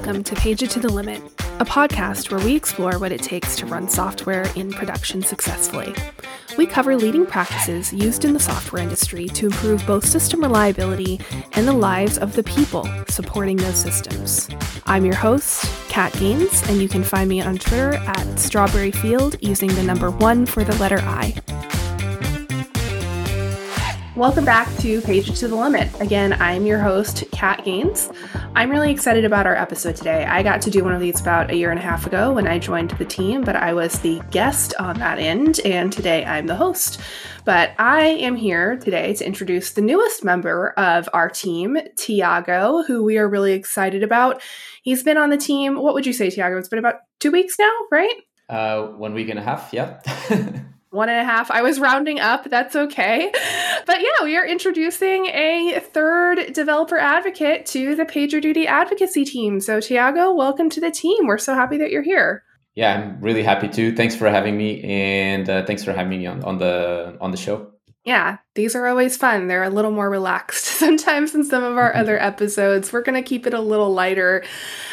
Welcome to Page It to the Limit, a podcast where we explore what it takes to run software in production successfully. We cover leading practices used in the software industry to improve both system reliability and the lives of the people supporting those systems. I'm your host, Kat Gaines, and you can find me on Twitter at Strawberry Field using the number one for the letter I. Welcome back to Page to the Limit. Again, I'm your host, Kat Gaines. I'm really excited about our episode today. I got to do one of these about a year and a half ago when I joined the team, but I was the guest on that end, and today I'm the host. But I am here today to introduce the newest member of our team, Tiago, who we are really excited about. He's been on the team, what would you say, Tiago? It's been about two weeks now, right? Uh, one week and a half, yeah. one and a half. I was rounding up. That's okay. But yeah, we are introducing a third developer advocate to the PagerDuty advocacy team. So, Tiago, welcome to the team. We're so happy that you're here. Yeah, I'm really happy too. Thanks for having me, and uh, thanks for having me on, on the on the show. Yeah, these are always fun. They're a little more relaxed sometimes than some of our mm-hmm. other episodes. We're going to keep it a little lighter.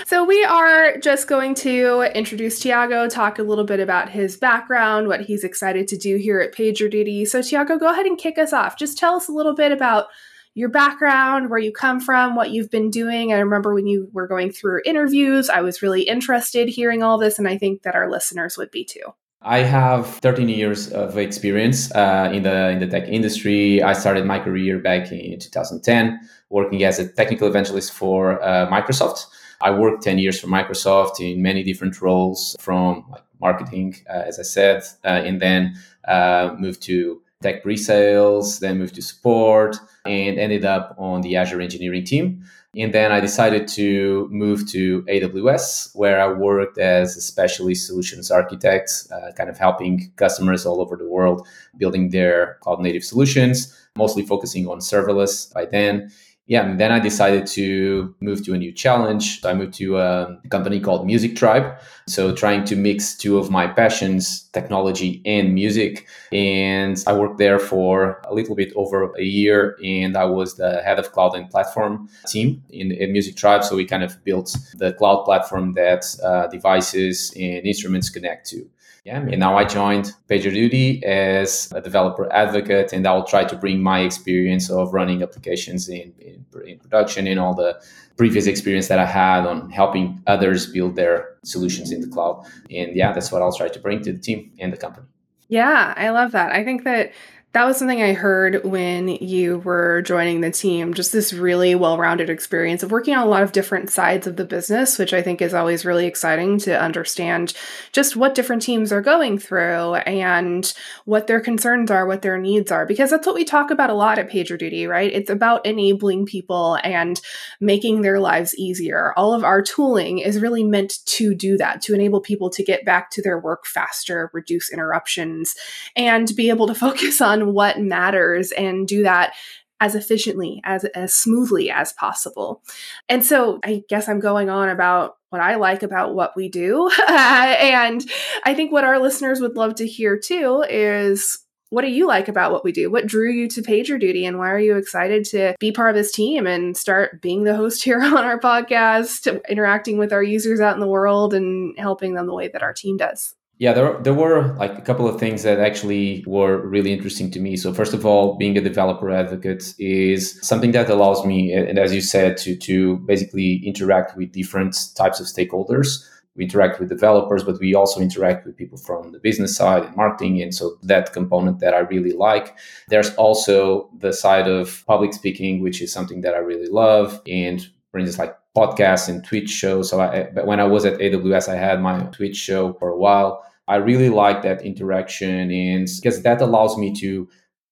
So, we are just going to introduce Tiago, talk a little bit about his background, what he's excited to do here at PagerDuty. So, Tiago, go ahead and kick us off. Just tell us a little bit about your background, where you come from, what you've been doing. I remember when you were going through interviews, I was really interested hearing all this, and I think that our listeners would be too. I have 13 years of experience uh, in the in the tech industry. I started my career back in 2010, working as a technical evangelist for uh, Microsoft. I worked 10 years for Microsoft in many different roles, from like marketing, uh, as I said, uh, and then uh, moved to tech pre-sales, then moved to support, and ended up on the Azure engineering team. And then I decided to move to AWS, where I worked as a specialist solutions architect, uh, kind of helping customers all over the world building their cloud native solutions, mostly focusing on serverless by then yeah, and then I decided to move to a new challenge. I moved to a company called Music Tribe. So trying to mix two of my passions, technology and music. And I worked there for a little bit over a year. And I was the head of cloud and platform team in, in Music Tribe. So we kind of built the cloud platform that uh, devices and instruments connect to. Yeah, and now I joined PagerDuty as a developer advocate, and I will try to bring my experience of running applications in, in, in production and all the previous experience that I had on helping others build their solutions in the cloud. And yeah, that's what I'll try to bring to the team and the company. Yeah, I love that. I think that that was something I heard when you were joining the team. Just this really well rounded experience of working on a lot of different sides of the business, which I think is always really exciting to understand just what different teams are going through and what their concerns are, what their needs are. Because that's what we talk about a lot at PagerDuty, right? It's about enabling people and making their lives easier. All of our tooling is really meant to do that, to enable people to get back to their work faster, reduce interruptions, and be able to focus on what matters and do that as efficiently as as smoothly as possible. And so I guess I'm going on about what I like about what we do. and I think what our listeners would love to hear too is what do you like about what we do? What drew you to PagerDuty and why are you excited to be part of this team and start being the host here on our podcast, interacting with our users out in the world and helping them the way that our team does? Yeah, there, there were like a couple of things that actually were really interesting to me. So first of all, being a developer advocate is something that allows me, and as you said, to to basically interact with different types of stakeholders. We interact with developers, but we also interact with people from the business side and marketing. And so that component that I really like. There's also the side of public speaking, which is something that I really love. And for instance, like podcasts and Twitch shows. So I, when I was at AWS, I had my Twitch show for a while. I really like that interaction and because that allows me to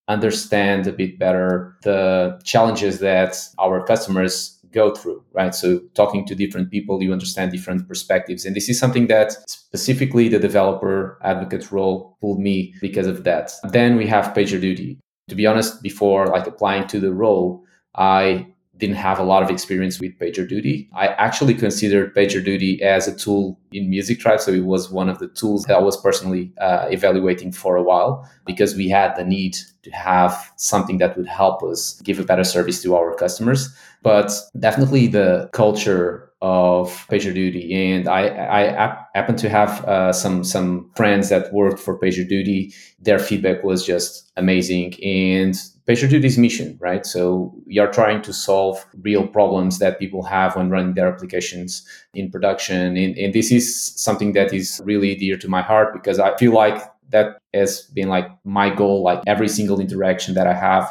understand a bit better the challenges that our customers go through, right? So talking to different people, you understand different perspectives. And this is something that specifically the developer advocate role pulled me because of that. Then we have PagerDuty. To be honest, before like applying to the role, I didn't have a lot of experience with PagerDuty. I actually considered PagerDuty as a tool in Music Tribe. So it was one of the tools that I was personally uh, evaluating for a while because we had the need to have something that would help us give a better service to our customers. But definitely the culture of PagerDuty, and I, I happen to have uh, some some friends that worked for PagerDuty. Their feedback was just amazing, and PagerDuty's mission, right? So we are trying to solve real problems that people have when running their applications in production, and, and this is something that is really dear to my heart because I feel like that has been like my goal, like every single interaction that I have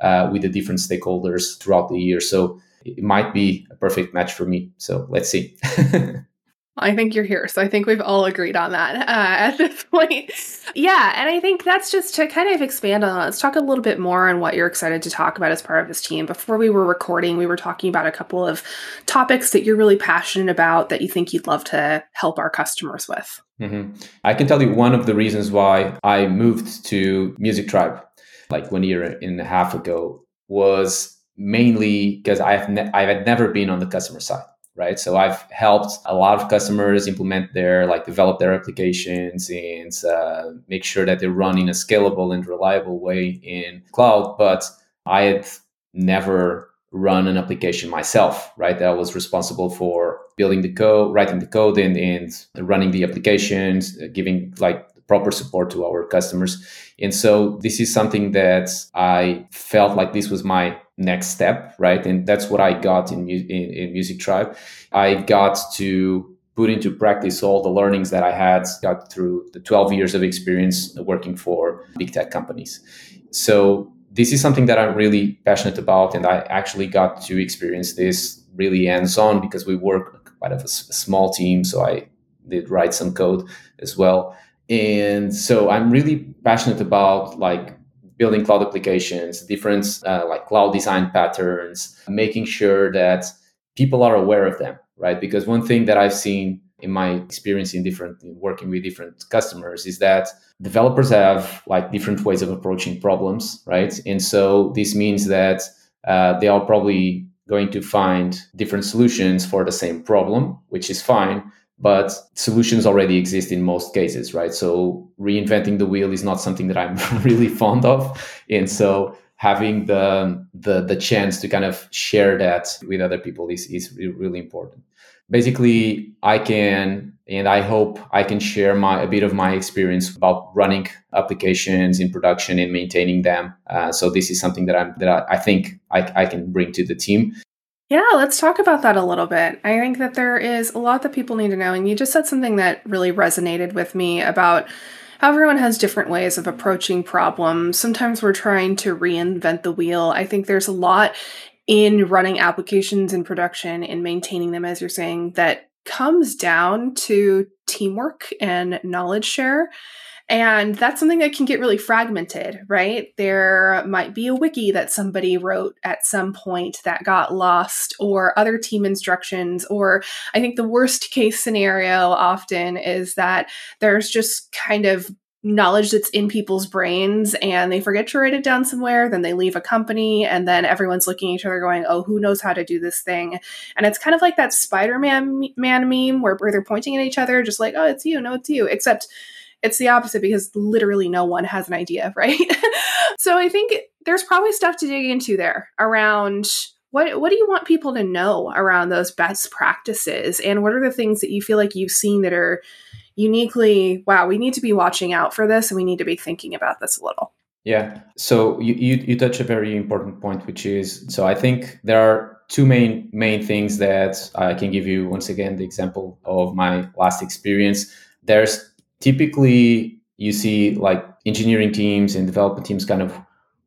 uh, with the different stakeholders throughout the year. So it might be a perfect match for me. So let's see. I think you're here. So I think we've all agreed on that uh, at this point. Yeah. And I think that's just to kind of expand on. Let's talk a little bit more on what you're excited to talk about as part of this team. Before we were recording, we were talking about a couple of topics that you're really passionate about that you think you'd love to help our customers with. Mm-hmm. I can tell you one of the reasons why I moved to Music Tribe like one year and a half ago was mainly because I've ne- I had never been on the customer side, right? So I've helped a lot of customers implement their like develop their applications and uh, make sure that they run in a scalable and reliable way in cloud. But I had never run an application myself, right? I was responsible for building the code, writing the code, and, and running the applications, giving like proper support to our customers. And so this is something that I felt like this was my next step, right? And that's what I got in, in, in Music Tribe. I got to put into practice all the learnings that I had got through the 12 years of experience working for big tech companies. So this is something that I'm really passionate about, and I actually got to experience this really hands-on because we work quite of a small team. So I did write some code as well and so i'm really passionate about like building cloud applications different uh, like cloud design patterns making sure that people are aware of them right? Because one thing that i've seen in my experience in different in working with different customers is that developers have like different ways of approaching problems right? And so this means that uh, they are probably going to find different solutions for the same problem which is fine but solutions already exist in most cases, right? So reinventing the wheel is not something that I'm really fond of. And so having the, the, the chance to kind of share that with other people is, is really important. Basically, I can and I hope I can share my a bit of my experience about running applications in production and maintaining them. Uh, so this is something that I'm that I, I think I, I can bring to the team. Yeah, let's talk about that a little bit. I think that there is a lot that people need to know. And you just said something that really resonated with me about how everyone has different ways of approaching problems. Sometimes we're trying to reinvent the wheel. I think there's a lot in running applications in production and maintaining them, as you're saying, that comes down to teamwork and knowledge share. And that's something that can get really fragmented, right? There might be a wiki that somebody wrote at some point that got lost, or other team instructions. Or I think the worst case scenario often is that there's just kind of knowledge that's in people's brains and they forget to write it down somewhere then they leave a company and then everyone's looking at each other going oh who knows how to do this thing and it's kind of like that spider-man man meme where, where they're pointing at each other just like oh it's you no it's you except it's the opposite because literally no one has an idea, right? so I think there's probably stuff to dig into there around what what do you want people to know around those best practices and what are the things that you feel like you've seen that are uniquely wow, we need to be watching out for this and we need to be thinking about this a little. Yeah. So you, you, you touch a very important point, which is so I think there are two main main things that I can give you once again the example of my last experience. There's typically you see like engineering teams and development teams kind of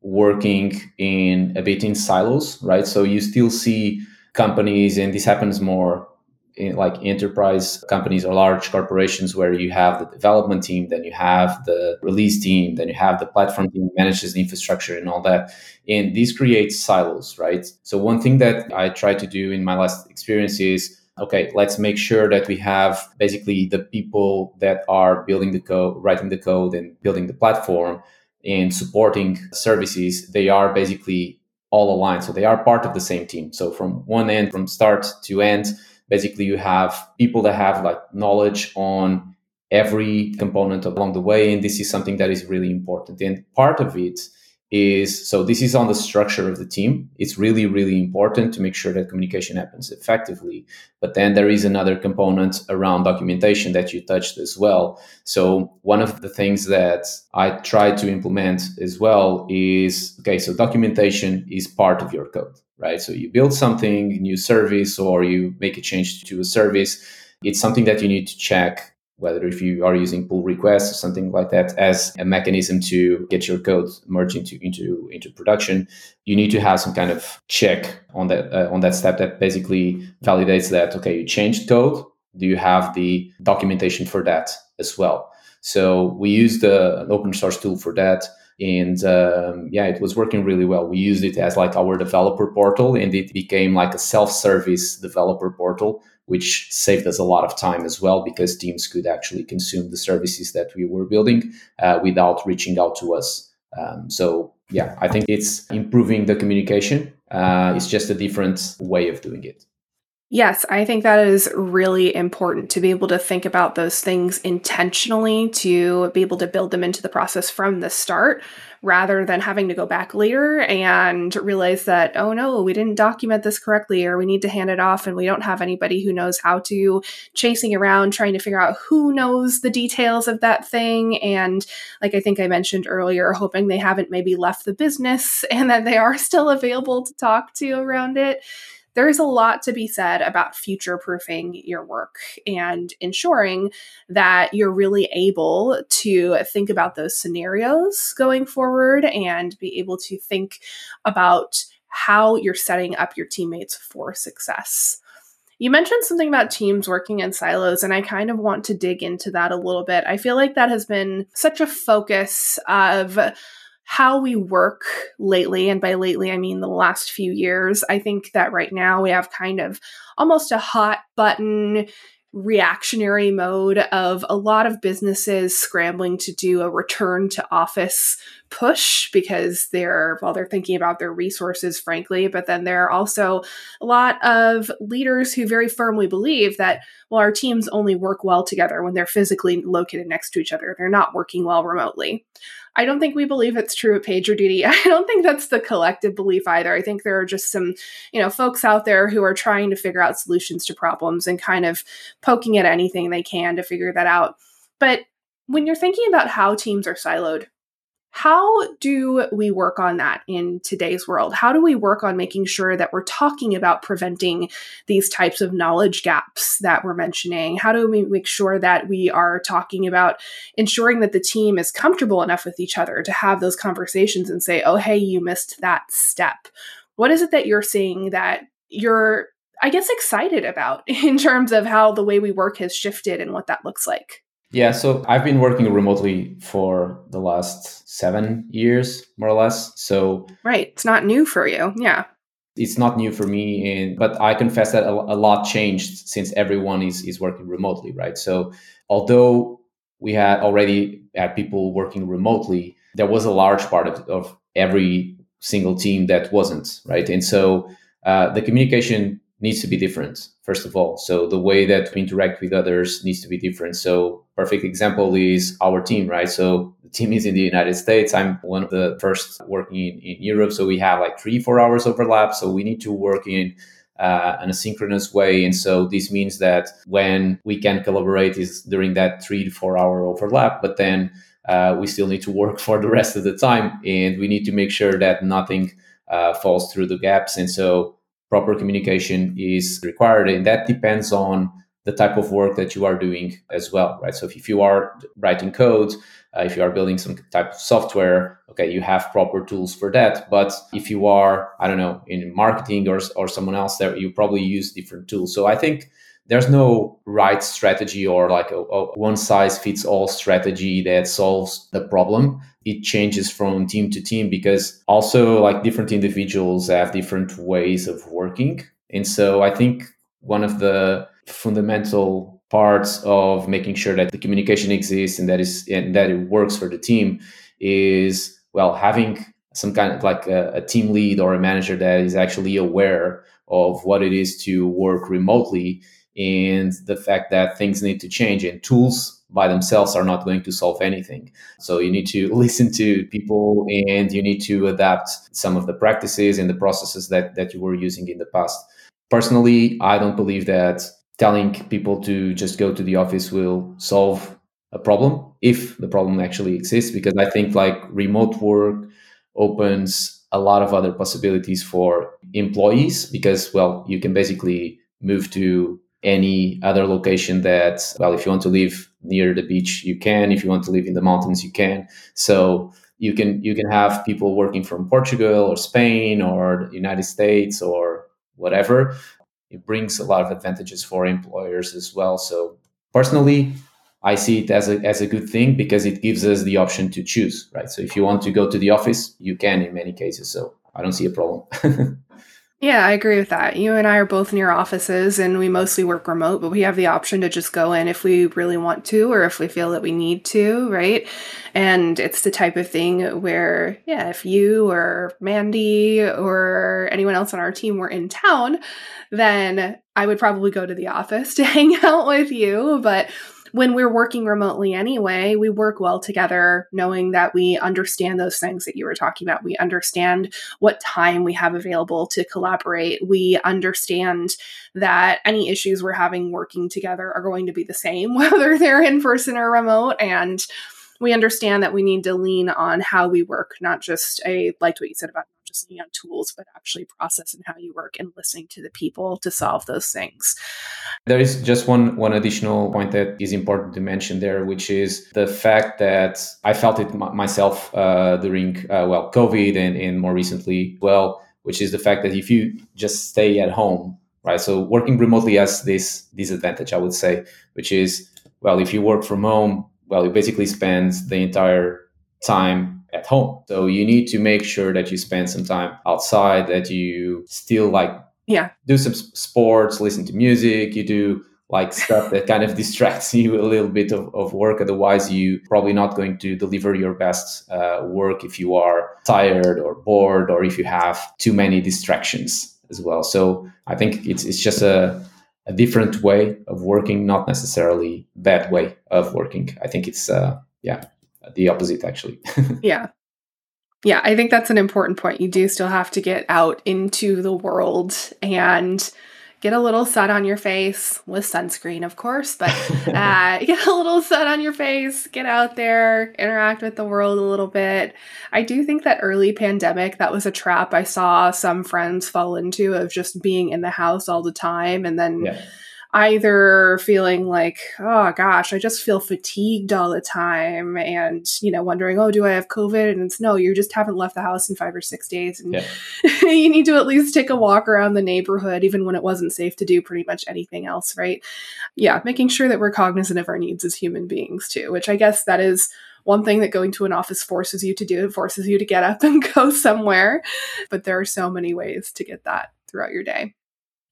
working in a bit in silos, right? So you still see companies, and this happens more in like enterprise companies or large corporations where you have the development team, then you have the release team, then you have the platform team manages the infrastructure and all that. And this creates silos, right? So one thing that I try to do in my last experience is okay, let's make sure that we have basically the people that are building the code, writing the code, and building the platform and supporting services. They are basically all aligned. So they are part of the same team. So from one end, from start to end, basically you have people that have like knowledge on every component along the way. And this is something that is really important. And part of it is so this is on the structure of the team. It's really, really important to make sure that communication happens effectively. But then there is another component around documentation that you touched as well. So one of the things that I try to implement as well is okay, so documentation is part of your code, right? So you build something, new service, or you make a change to a service. It's something that you need to check whether if you are using pull requests or something like that as a mechanism to get your code merged into into into production you need to have some kind of check on that uh, on that step that basically validates that okay you changed code. Do you have the documentation for that as well? So we used uh, an open source tool for that and um, yeah it was working really well. We used it as like our developer portal and it became like a self-service developer portal which saved us a lot of time as well because teams could actually consume the services that we were building uh, without reaching out to us. Um, so, yeah, I think it's improving the communication. Uh, it's just a different way of doing it. Yes, I think that is really important to be able to think about those things intentionally, to be able to build them into the process from the start rather than having to go back later and realize that, oh no, we didn't document this correctly or we need to hand it off and we don't have anybody who knows how to, chasing around trying to figure out who knows the details of that thing. And like I think I mentioned earlier, hoping they haven't maybe left the business and that they are still available to talk to around it there's a lot to be said about future proofing your work and ensuring that you're really able to think about those scenarios going forward and be able to think about how you're setting up your teammates for success. You mentioned something about teams working in silos, and I kind of want to dig into that a little bit. I feel like that has been such a focus of how we work lately, and by lately I mean the last few years, I think that right now we have kind of almost a hot button reactionary mode of a lot of businesses scrambling to do a return to office push because they're well they're thinking about their resources frankly but then there are also a lot of leaders who very firmly believe that well our teams only work well together when they're physically located next to each other. They're not working well remotely I don't think we believe it's true at PagerDuty. I don't think that's the collective belief either. I think there are just some, you know, folks out there who are trying to figure out solutions to problems and kind of poking at anything they can to figure that out. But when you're thinking about how teams are siloed, how do we work on that in today's world? How do we work on making sure that we're talking about preventing these types of knowledge gaps that we're mentioning? How do we make sure that we are talking about ensuring that the team is comfortable enough with each other to have those conversations and say, oh, hey, you missed that step? What is it that you're seeing that you're, I guess, excited about in terms of how the way we work has shifted and what that looks like? Yeah, so I've been working remotely for the last seven years, more or less. So right, it's not new for you. Yeah, it's not new for me, and but I confess that a, a lot changed since everyone is is working remotely, right? So although we had already had people working remotely, there was a large part of, of every single team that wasn't, right? And so uh, the communication needs to be different first of all. So the way that we interact with others needs to be different. So perfect example is our team right? So the team is in the united states. I'm one of the first working in, in europe. So we have like three four hours overlap. So we need to work in uh, an asynchronous way. And so this means that when we can collaborate is during that three to four hour overlap but then uh, we still need to work for the rest of the time. And we need to make sure that nothing uh, falls through the gaps. And so proper communication is required. And that depends on the type of work that you are doing as well, right? So if you are writing code, uh, if you are building some type of software, okay, you have proper tools for that. But if you are, I don't know, in marketing or, or someone else there, you probably use different tools. So I think there's no right strategy or like a, a one size fits all strategy that solves the problem. It changes from team to team because also like different individuals have different ways of working. And so i think one of the fundamental parts of making sure that the communication exists and that is and that it works for the team is well having some kind of like a, a team lead or a manager that is actually aware of what it is to work remotely and the fact that things need to change and tools by themselves are not going to solve anything. So you need to listen to people and you need to adapt some of the practices and the processes that, that you were using in the past. Personally, I don't believe that telling people to just go to the office will solve a problem if the problem actually exists because I think like remote work opens a lot of other possibilities for employees because well you can basically move to any other location that well if you want to live near the beach you can. If you want to live in the mountains you can. So you can you can have people working from portugal or spain or the united states or whatever. It brings a lot of advantages for employers as well. So personally i see it as a, as a good thing because it gives us the option to choose right? So if you want to go to the office you can in many cases. So i don't see a problem Yeah, I agree with that. You and I are both near offices and we mostly work remote, but we have the option to just go in if we really want to or if we feel that we need to, right? And it's the type of thing where, yeah, if you or Mandy or anyone else on our team were in town, then I would probably go to the office to hang out with you. But when we're working remotely anyway, we work well together, knowing that we understand those things that you were talking about. We understand what time we have available to collaborate. We understand that any issues we're having working together are going to be the same, whether they're in person or remote. And we understand that we need to lean on how we work, not just a liked what you said about just on tools, but actually processing how you work and listening to the people to solve those things. There is just one one additional point that is important to mention there, which is the fact that I felt it m- myself uh, during uh, well COVID and, and more recently well, which is the fact that if you just stay at home, right? So working remotely has this disadvantage, I would say, which is well, if you work from home, well, you basically spend the entire time at home. So you need to make sure that you spend some time outside, that you still like yeah do some sports, listen to music, you do like stuff that kind of distracts you a little bit of, of work. Otherwise, you probably not going to deliver your best uh, work if you are tired or bored or if you have too many distractions as well. So I think it's it's just a a different way of working, not necessarily bad way of working. I think it's uh, yeah the opposite actually. yeah. Yeah, I think that's an important point. You do still have to get out into the world and get a little sun on your face with sunscreen, of course, but uh, get a little sun on your face, get out there, interact with the world a little bit. I do think that early pandemic, that was a trap I saw some friends fall into of just being in the house all the time and then. Yeah either feeling like, oh gosh, I just feel fatigued all the time and, you know, wondering, oh, do I have COVID? And it's no, you just haven't left the house in five or six days. And yeah. you need to at least take a walk around the neighborhood, even when it wasn't safe to do pretty much anything else, right? Yeah, making sure that we're cognizant of our needs as human beings too, which I guess that is one thing that going to an office forces you to do. It forces you to get up and go somewhere. But there are so many ways to get that throughout your day.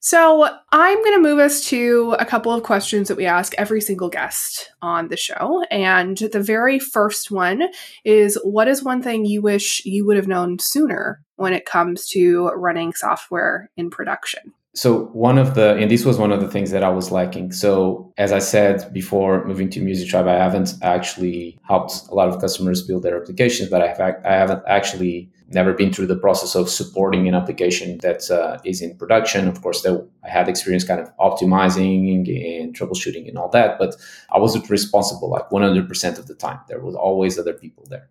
So, I'm going to move us to a couple of questions that we ask every single guest on the show. And the very first one is What is one thing you wish you would have known sooner when it comes to running software in production? So, one of the, and this was one of the things that I was lacking. So, as I said before moving to Music Tribe, I haven't actually helped a lot of customers build their applications, but I, have, I haven't actually never been through the process of supporting an application that uh, is in production. Of course, I had experience kind of optimizing and troubleshooting and all that, but I wasn't responsible like 100% of the time. There was always other people there.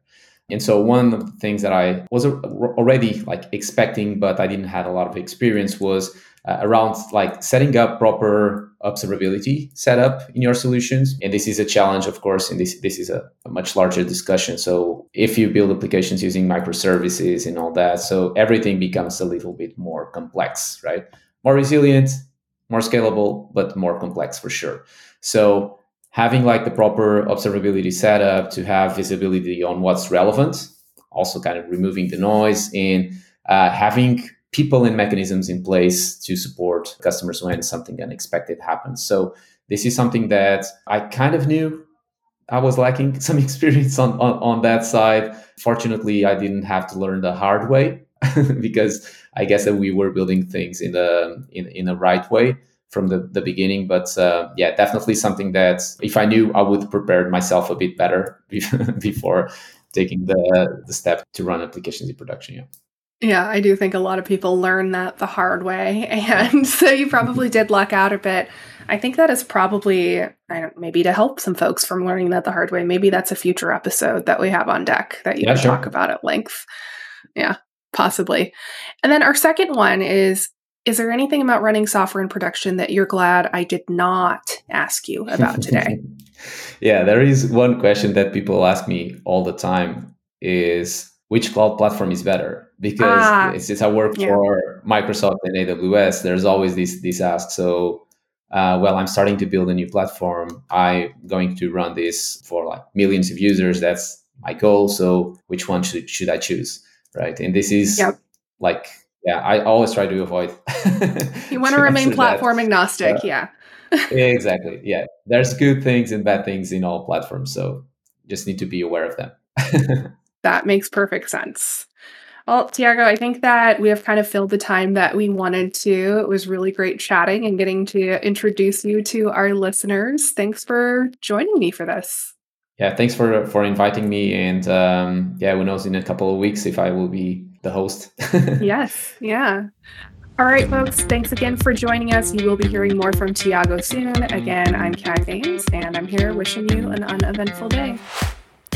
And so one of the things that I was already like expecting, but I didn't have a lot of experience was uh, around like setting up proper observability setup in your solutions. And this is a challenge, of course, and this, this is a, a, much larger discussion. So if you build applications using microservices and all that, so everything becomes a little bit more complex, right? More resilient, more scalable, but more complex for sure. So having like the proper observability setup to have visibility on what's relevant, also kind of removing the noise and uh, having people and mechanisms in place to support customers when something unexpected happens. So this is something that I kind of knew I was lacking some experience on, on, on that side. Fortunately, I didn't have to learn the hard way because I guess that we were building things in the in, in the right way. from the, the beginning. But uh, yeah, definitely something that if I knew, I would prepare myself a bit better before taking the, the step to run applications in production. Yeah. Yeah, I do think a lot of people learn that the hard way. And so you probably did luck out a bit. I think that is probably I don't, maybe to help some folks from learning that the hard way. Maybe that's a future episode that we have on deck that you yeah, can sure. talk about at length. Yeah, possibly. And then our second one is is there anything about running software in production that you're glad I did not ask you about today? yeah, there is one question that people ask me all the time is which cloud platform is better? Because ah, since I work yeah. for Microsoft and AWS, there's always this this ask. So, uh, well, I'm starting to build a new platform. I'm going to run this for like millions of users. That's my goal. So, which one should should I choose? Right? And this is yep. like yeah, I always try to avoid. you want to remain platform that. agnostic, uh, yeah. exactly. Yeah, there's good things and bad things in all platforms, so just need to be aware of them. that makes perfect sense. Well, Tiago, I think that we have kind of filled the time that we wanted to. It was really great chatting and getting to introduce you to our listeners. Thanks for joining me for this. Yeah, thanks for for inviting me. And um, yeah, who knows in a couple of weeks if I will be the host. yes, yeah. All right, folks, thanks again for joining us. You will be hearing more from Tiago soon. Again, I'm Kat Gaines, and I'm here wishing you an uneventful day.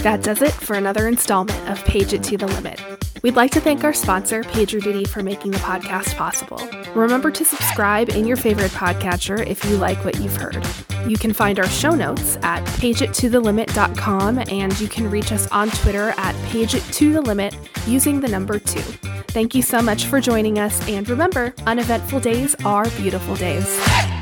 That does it for another installment of Page It to the Limit. We'd like to thank our sponsor, PagerDuty, for making the podcast possible. Remember to subscribe in your favorite podcatcher if you like what you've heard. You can find our show notes at pageittothelimit.com and you can reach us on Twitter at pageittothelimit using the number 2. Thank you so much for joining us and remember, uneventful days are beautiful days.